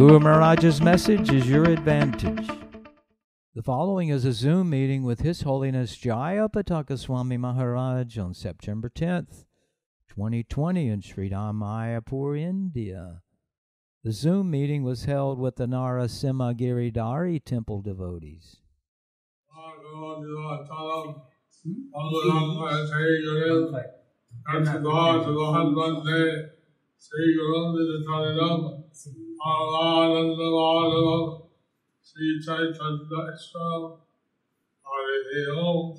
Guru Maharaj's message is your advantage. The following is a Zoom meeting with His Holiness Jaya Pataka Swami Maharaj on September 10th, 2020 in Sri Mayapur, India. The Zoom meeting was held with the Narasimha Giridhari temple devotees. Sri Chaitanya Hare Om.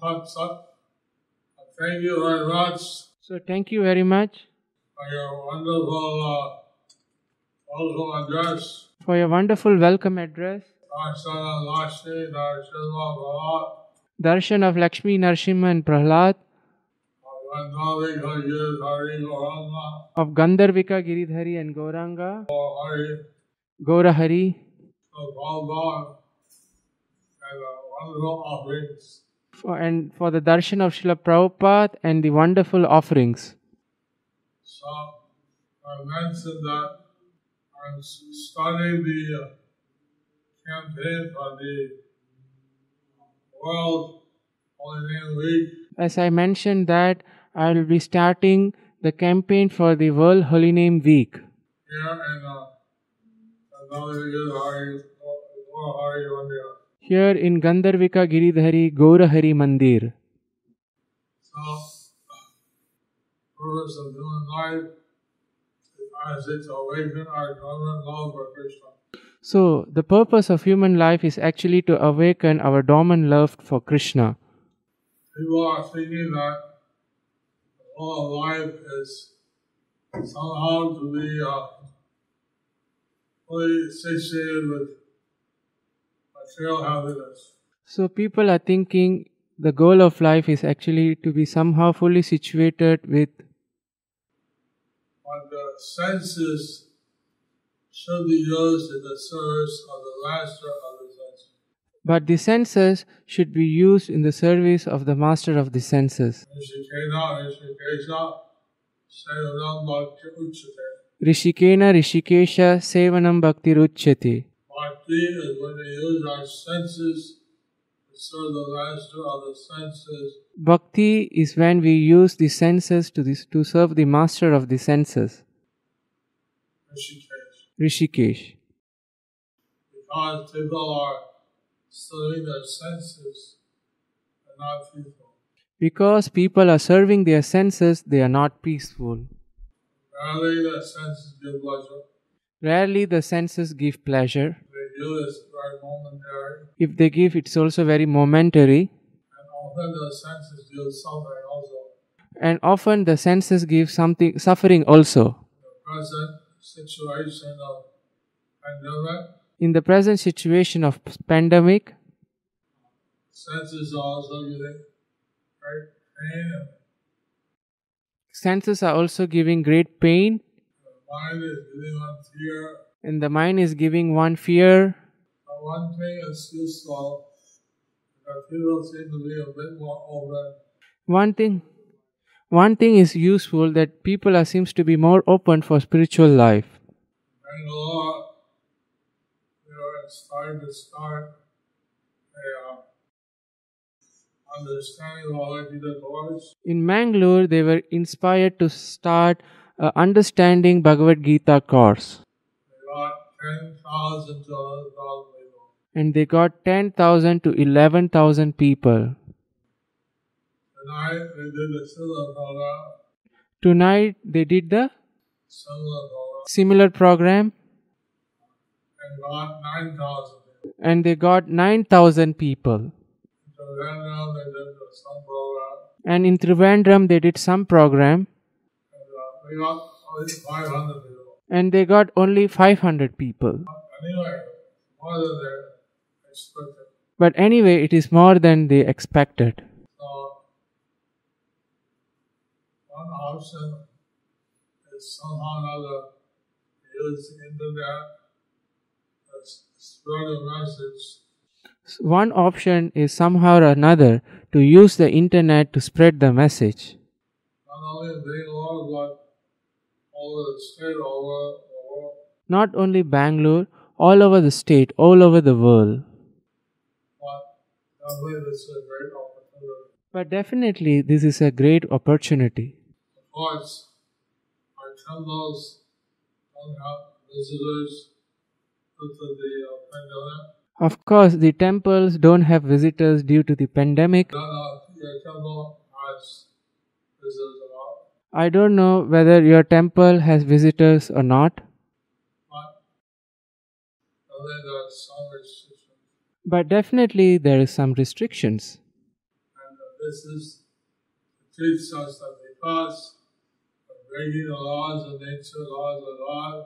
Thank you very much So, thank you very much for your wonderful uh, welcome address. for your wonderful welcome address. Darsana Lakshmi Darshana Bhavat. Darshan of Lakshmi, Narsimha, and Prahlad, Vandali Hare Hari Gauranga. Of Gandharvika, Giridhari, and Gauranga, Gaurahari. For, and for the darshan of Srila Prabhupada and the wonderful offerings. So I mentioned that I'm the campaign for the World Holy Name Week As I mentioned that I will be starting the campaign for the World Holy Name Week here in Gandharvika Giridhari Gaurahari Mandir. So. So, the purpose of human life is actually to awaken our dormant love for Krishna. People are thinking that of life is somehow to be uh, fully associated with material happiness. So, people are thinking the goal of life is actually to be somehow fully situated with, But the senses should be used in the service of the master of. But the senses should be used in the service of the master of the senses. Rishikena, Rishikesha, Sevanam Bhakti Uchate. Rishikena Rishikesha Sevanam Bhakti Bhakti is when we use our senses to serve the master of the senses. Bhakti is when we use the senses to, this, to serve the master of the senses, Rishikesh. Rishikesh. Because people are serving their senses and not peaceful. Because people are serving their senses, they are not peaceful. Rarely the senses give pleasure. Rarely the senses give pleasure. They is very momentary. If they give, it's also very momentary. And often the senses give suffering also. And often the senses give something suffering also. The present situation of pandemic, In the present situation of pandemic, senses are also giving great pain and senses are also giving great pain, the mind is giving one fear. and the mind is giving one fear. But one thing is useful that people seem to be a bit more open. One thing, one thing is useful that people are seems to be more open for spiritual life. Bangalore, we were starting to start a uh, understanding Lord Gita course. In Mangalore, they were inspired to start a understanding Bhagavad Gita course, We got 10,000 to 11,000 people. and they got ten thousand to eleven thousand people. Tonight we did the similar Tonight they did the similar program, similar program, and got 9,000 and they got nine thousand people. So then they did some program, And in Trivandrum, they did some program, and uh, we got only 500 people. and they got only five hundred people. Anyway, more than they expected. But anyway, it is more than they expected. So one option is somehow or other use internet to s- spread a message One option is somehow or another to use the internet to spread the message. not only Bangalore but over the state, over the world. Not only Bangalore, all over the state, all over the world. But definitely this is a great opportunity. But definitely, this is a great opportunity. Of course, our temples don't have visitors due to the uh, pandemic. Of course, the temples don't have visitors due to the pandemic. Don't know if your temple has visitors at all. I don't know whether your temple has visitors or not, But I think there are some restrictions. but definitely there is some restrictions. And uh, this is to teach us that because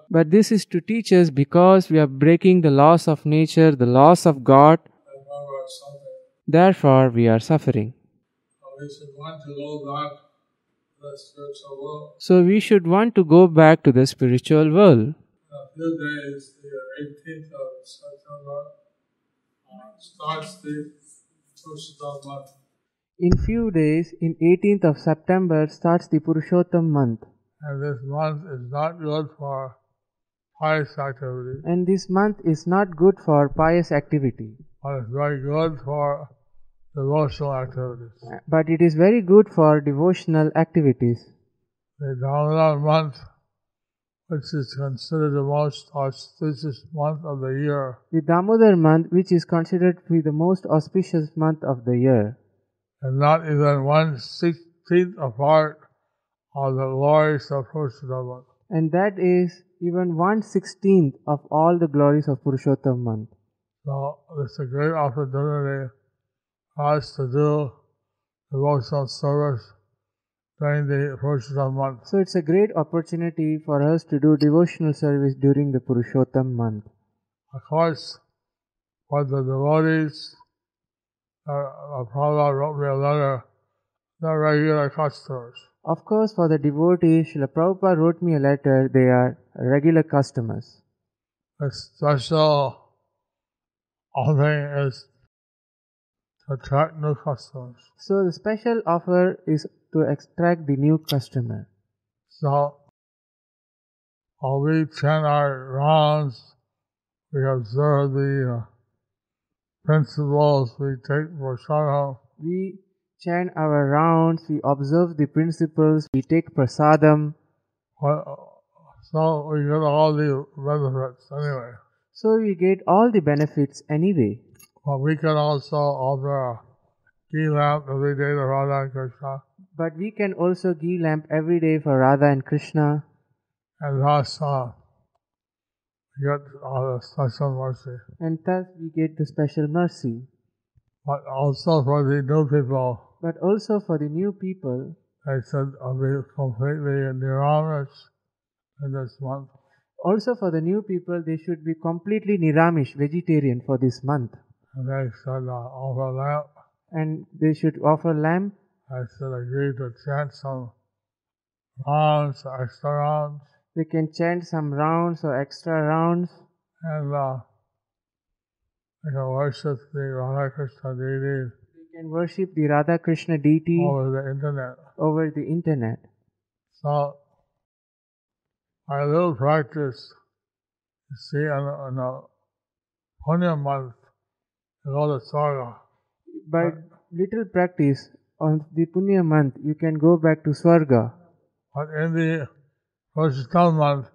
But this is to teach us because we are breaking the laws of nature, the laws of God, and we are suffering. therefore we are suffering. We should want to go back the spiritual world. So we should want to go back to the spiritual world. In few days, the 18th of September, uh, starts the Purushottam month. In few days, in 18th of September starts the Purushottam month. And this month is not good for pious activity, And this month is not good for pious activity, but it's very good for devotional activities. Uh, but it is very good for devotional activities. The Damodar month, which is considered the most auspicious month of the year, The Damodar month, which is considered to be the most auspicious month of the year, and not even one sixteenth a part of the glories of Purushottam month. and that is even one sixteenth of all the glories of Purushottam month. So it's a great opportunity for us to do devotional service during the Purushottam month. So it's a great opportunity for us to do devotional service during the Purushottam month. Of course, for the devotees, uh, Prabhupada wrote me a letter, they're regular customers. Of course, for the devotees, Srila Prabhupada wrote me a letter, they are regular customers. Special offering is to attract new customers. So the special offer is to extract the new customer. So, while we chant our rounds, we observe the uh, principles, we take prasadam, We chant our rounds, we observe the principles, we take prasadam. what- so we get all the benefits anyway. So we get all the benefits anyway. But we can also offer a ghee lamp every day to Radha and Krishna, But we can also give lamp every day for Radha and Krishna, and thus uh, we get the special mercy. and thus we get the special mercy. But also for the new people, But also for the new people, I said be completely niramish in this month. also for the new people, they should be completely Niramish, vegetarian for this month. And they should uh, offer lamb. And they should offer lamp, I should agree to chant some rounds, extra rounds, they can chant some rounds or extra rounds, and uh, they can worship the Radha Krishna deities can worship the Radha Krishna deity over the internet. over the internet. So, our little practice, you see, in a, a Punya month, go to Swarga. By little practice on the Punya month, you can go back to Swarga. But in the Purushottam month,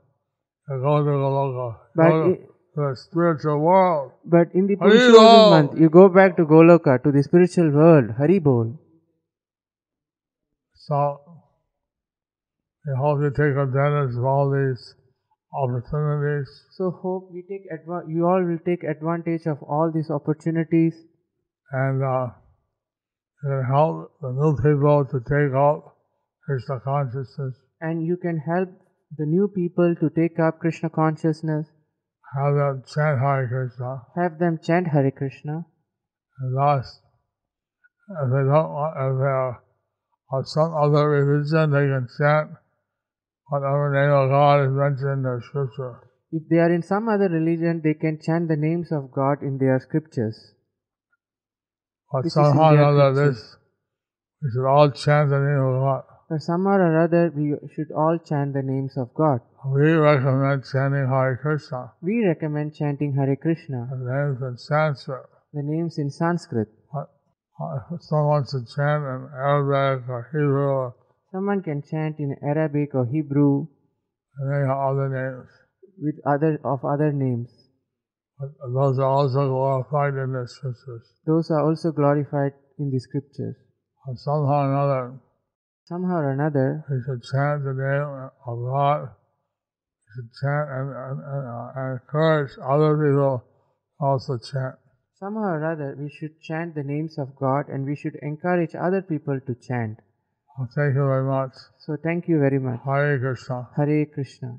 you go to Goloka. But, i- the spiritual world. but in the Hari Purushottam month, you go back to Goloka, to the spiritual world, Haribol. So, we hope you take advantage of all these opportunities. So hope we take adva- you all will take advantage of all these opportunities and uh, can help the new people to take up Krishna consciousness, and you can help the new people to take up Krishna consciousness, have them chant Hare Krishna. Have them chant Hare Krishna. And thus, if they don't want, if they are of some other religion, they can chant whatever name of God is mentioned in the scripture. If they are in some other religion, they can chant the names of God in their scriptures. But This somehow or their other, scriptures. this, we should all chant the name of God. But somehow or other, we should all chant the names of God. We recommend chanting Hare Krishna. We recommend chanting Hare Krishna, The names in Sanskrit. the names in Sanskrit. Uh, Someone should chant in Arabic or Hebrew or Someone can chant in Arabic or Hebrew other names. with other of other names. But those are also glorified in the scriptures. Those are also glorified in the scriptures. But somehow or another, Somehow or another, we should chant the name of God. We should chant and, and, and, uh, and encourage other people also chant. somehow or other, we should chant the names of God and we should encourage other people to chant. Well, thank you very much. So thank you very much. Hare Krishna. Hare Krishna.